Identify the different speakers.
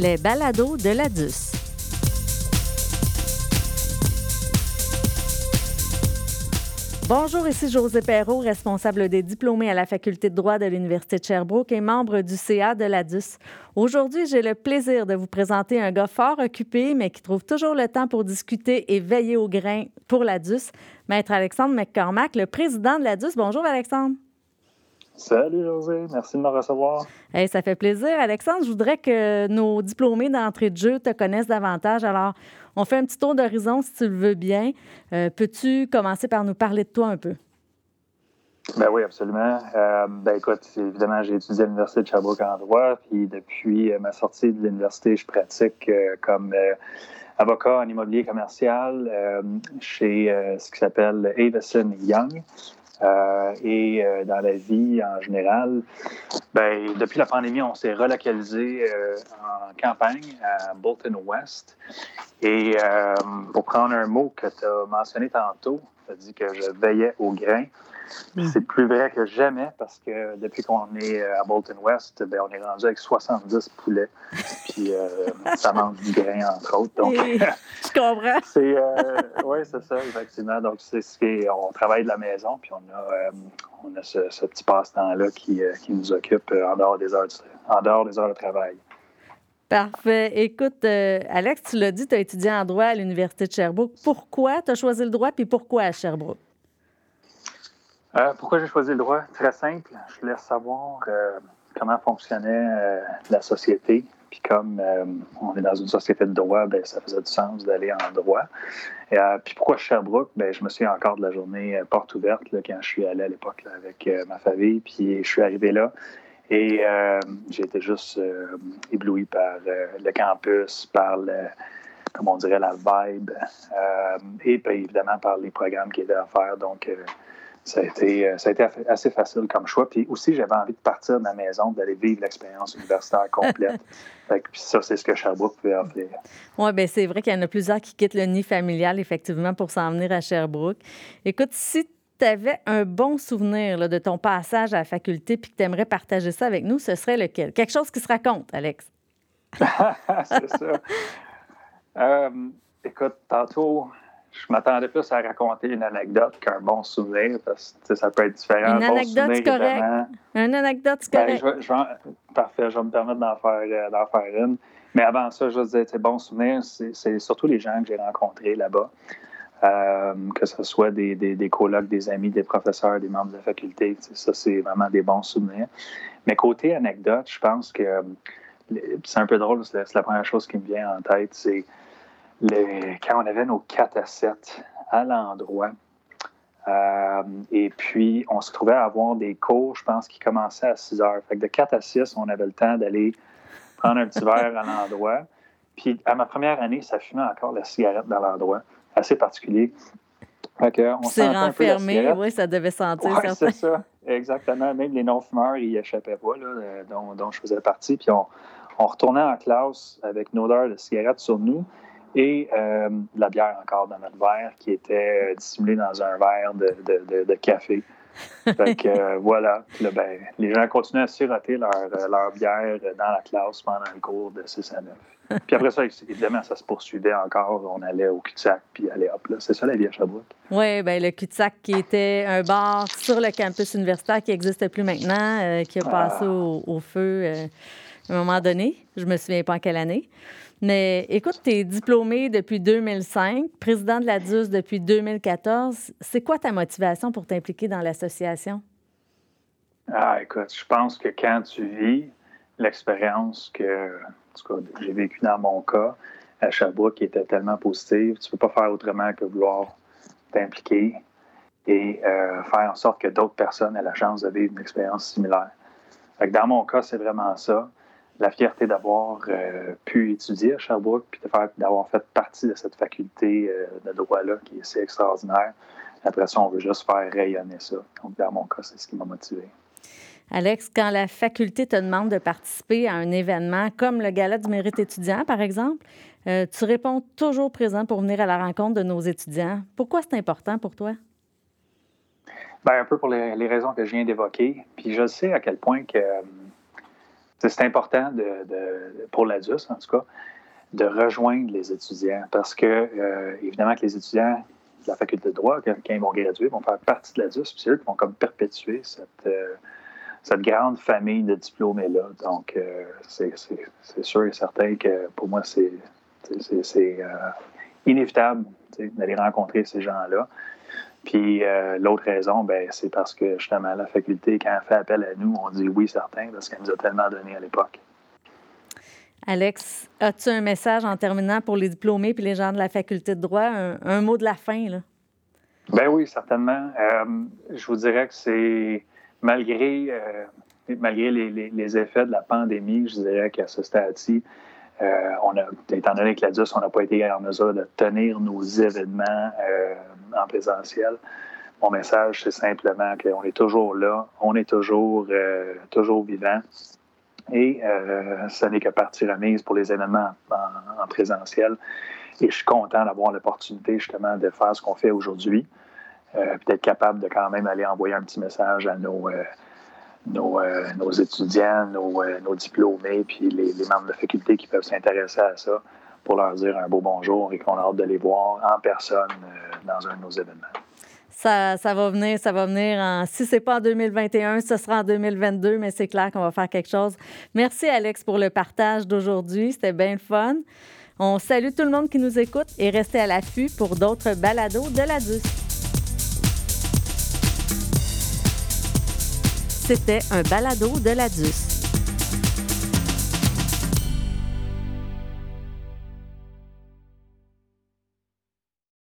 Speaker 1: les balados de la DUS. Bonjour, ici José Perrault, responsable des diplômés à la Faculté de droit de l'Université de Sherbrooke et membre du CA de l'ADUS. Aujourd'hui, j'ai le plaisir de vous présenter un gars fort occupé, mais qui trouve toujours le temps pour discuter et veiller au grain pour l'ADUS, Maître Alexandre McCormack, le président de l'ADUS. Bonjour, Alexandre.
Speaker 2: Salut José, merci de me recevoir.
Speaker 1: Hey, ça fait plaisir. Alexandre, je voudrais que nos diplômés d'entrée de jeu te connaissent davantage. Alors, on fait un petit tour d'horizon si tu le veux bien. Euh, peux-tu commencer par nous parler de toi un peu?
Speaker 2: Ben oui, absolument. Euh, ben écoute, évidemment, j'ai étudié à l'Université de Sherbrooke en droit, puis depuis euh, ma sortie de l'université, je pratique comme avocat en immobilier commercial chez ce qui s'appelle Avison Young. Euh, et euh, dans la vie en général, ben, depuis la pandémie, on s'est relocalisé euh, en campagne à Bolton West. Et pour prendre un mot que tu as mentionné tantôt, tu as dit que je veillais au grain. Mm. C'est plus vrai que jamais parce que depuis qu'on est à Bolton West, ben, on est rendu avec 70 poulets. Puis ça mange du grain, entre autres. Donc,
Speaker 1: je comprends.
Speaker 2: c'est, oui, c'est ça, effectivement. Donc, c'est ce qui on travaille de la maison, puis on a, euh, on a ce, petit passe-temps-là qui, euh, qui, nous occupe euh, en dehors des heures de, en dehors des heures de travail.
Speaker 1: Parfait. Écoute, Alex, tu l'as dit, tu as étudié en droit à l'Université de Sherbrooke. Pourquoi tu as choisi le droit, puis pourquoi à Sherbrooke?
Speaker 2: Pourquoi j'ai choisi le droit? Très simple. Je voulais savoir comment fonctionnait la société, puis comme euh, on est dans une société de droit, ben, ça faisait du sens d'aller en droit. Et, euh, puis pourquoi Sherbrooke? Ben, je me souviens encore de la journée euh, porte ouverte quand je suis allé à l'époque avec ma famille. Puis je suis arrivé là et j'ai été juste ébloui par le campus, par le, comment on dirait, la vibe et puis, évidemment par les programmes qui étaient faire. Donc, ça a, été, euh, ça a été assez facile comme choix. Puis aussi, j'avais envie de partir de ma maison, d'aller vivre l'expérience universitaire complète. puis ça, c'est ce que Sherbrooke pouvait offrir.
Speaker 1: Oui, bien, c'est vrai qu'il y en a plusieurs qui quittent le nid familial, effectivement, pour s'en venir à Sherbrooke. Écoute, si tu avais un bon souvenir de ton passage à la faculté puis que tu aimerais partager ça avec nous, ce serait lequel? Quelque chose qui se raconte, Alex.
Speaker 2: c'est ça. Euh, écoute, tantôt, je m'attendais plus à raconter une anecdote qu'un bon souvenir, parce que ça peut être différent.
Speaker 1: Une anecdote, c'est correct. Une anecdote, c'est ben,
Speaker 2: correct. parfait, je vais me permettre d'en faire, euh, faire une. Mais avant ça, je veux dire, bon souvenir, c'est surtout les gens que j'ai rencontrés là-bas. Euh, que ce soit des, des, des colloques, des amis, des professeurs, des membres de la faculté. Ça, c'est vraiment des bons souvenirs. Mais côté anecdote, je pense que euh, c'est un peu drôle, c'est la première chose qui me vient en tête, c'est quand on avait nos 4 à 7 à l'endroit, euh, et puis on se trouvait à avoir des cours, je pense, qui commençaient à 6 heures. Fait que de 4 à 6, on avait le temps d'aller prendre un petit verre à l'endroit. Puis à ma première année, ça fumait encore la cigarette dans l'endroit, assez particulier.
Speaker 1: C'est renfermé, oui, ça devait sentir.
Speaker 2: Oui, c'est ça, exactement. Même les non-fumeurs, ils n'y échappaient pas, là, euh, dont, dont, je faisais partie. Puis on, on retournait en classe avec une odeur de cigarette sur nous et euh, la bière encore dans notre verre qui était euh, dissimulée dans un verre de, de, de, café. Fait que euh, voilà. ben, les gens continuaient à siroter leur, leur, bière dans la classe pendant le cours de 6 à 9. Puis après ça, évidemment, ça se poursuivait encore. On allait au cul-de-sac, puis allez hop, là. C'est ça la vie à Sherbrooke.
Speaker 1: Oui, bien, le cul-de-sac qui était un bar sur le campus universitaire qui n'existe plus maintenant, qui a passé ah. au, au, feu à un moment donné. Je me souviens pas en quelle année. Mais écoute, tu es diplômé depuis 2005, président de la DUS depuis 2014. C'est quoi ta motivation pour t'impliquer dans l'association?
Speaker 2: Ah, écoute, je pense que quand tu vis l'expérience que j'ai vécue dans mon cas à Sherbrooke qui était tellement positive, tu ne peux pas faire autrement que vouloir t'impliquer et euh, faire en sorte que d'autres personnes aient la chance de vivre une expérience similaire. dans mon cas, c'est vraiment ça la fierté d'avoir euh, pu étudier à Sherbrooke, puis d'avoir fait partie de cette faculté euh, de droit-là qui est si extraordinaire. Après ça, on veut juste faire rayonner ça. Donc, dans mon cas, c'est ce qui m'a motivé.
Speaker 1: Alex, quand la faculté te demande de participer à un événement comme le Gala du mérite étudiant, par exemple, euh, tu réponds toujours présent pour venir à la rencontre de nos étudiants. Pourquoi c'est important pour toi?
Speaker 2: Bien, un peu pour les, les raisons que je viens d'évoquer. Puis je sais à quel point que c'est important pour l'ADUS, en tout cas, de rejoindre les étudiants parce que, euh, évidemment, que les étudiants de la faculté de droit, quand, ils vont graduer, vont faire partie de l'ADUS, puis c'est eux qui vont comme perpétuer cette, euh, grande famille de diplômés-là. Donc, euh, c'est sûr et certain que pour moi, c'est inévitable d'aller rencontrer ces gens-là. Puis l'autre raison, ben, c'est parce que justement, la faculté, quand elle fait appel à nous, on dit oui, certain, parce qu'elle nous a tellement donné à l'époque.
Speaker 1: Alex, as-tu un message en terminant pour les diplômés et les gens de la faculté de droit? Un, mot de la fin, là?
Speaker 2: Ben oui, certainement. Euh, je vous dirais que c'est malgré, euh, malgré les, effets de la pandémie, je dirais qu'à ce stade-ci, euh, on a, étant donné que la DUS, on n'a pas été en mesure de tenir nos événements en présentiel. Mon message, c'est simplement qu'on est toujours là, on est toujours, toujours vivant. Et euh, ce n'est que partie remise pour les événements en, présentiel. Et je suis content d'avoir l'opportunité justement de faire ce qu'on fait aujourd'hui, euh, d'être capable de quand même aller envoyer un petit message à nos, euh, euh, nos, étudiants, nos, nos, diplômés, puis les, membres de la faculté qui peuvent s'intéresser à ça pour leur dire un beau bonjour et qu'on a hâte de les voir en personne dans un de nos événements.
Speaker 1: Ça, ça, va venir, ça va venir. En, si ce n'est pas en 2021, ce sera en 2022, mais c'est clair qu'on va faire quelque chose. Merci, Alex, pour le partage d'aujourd'hui. C'était bien le fun. On salue tout le monde qui nous écoute et restez à l'affût pour d'autres balados de la DUS. C'était un balado de la DUS.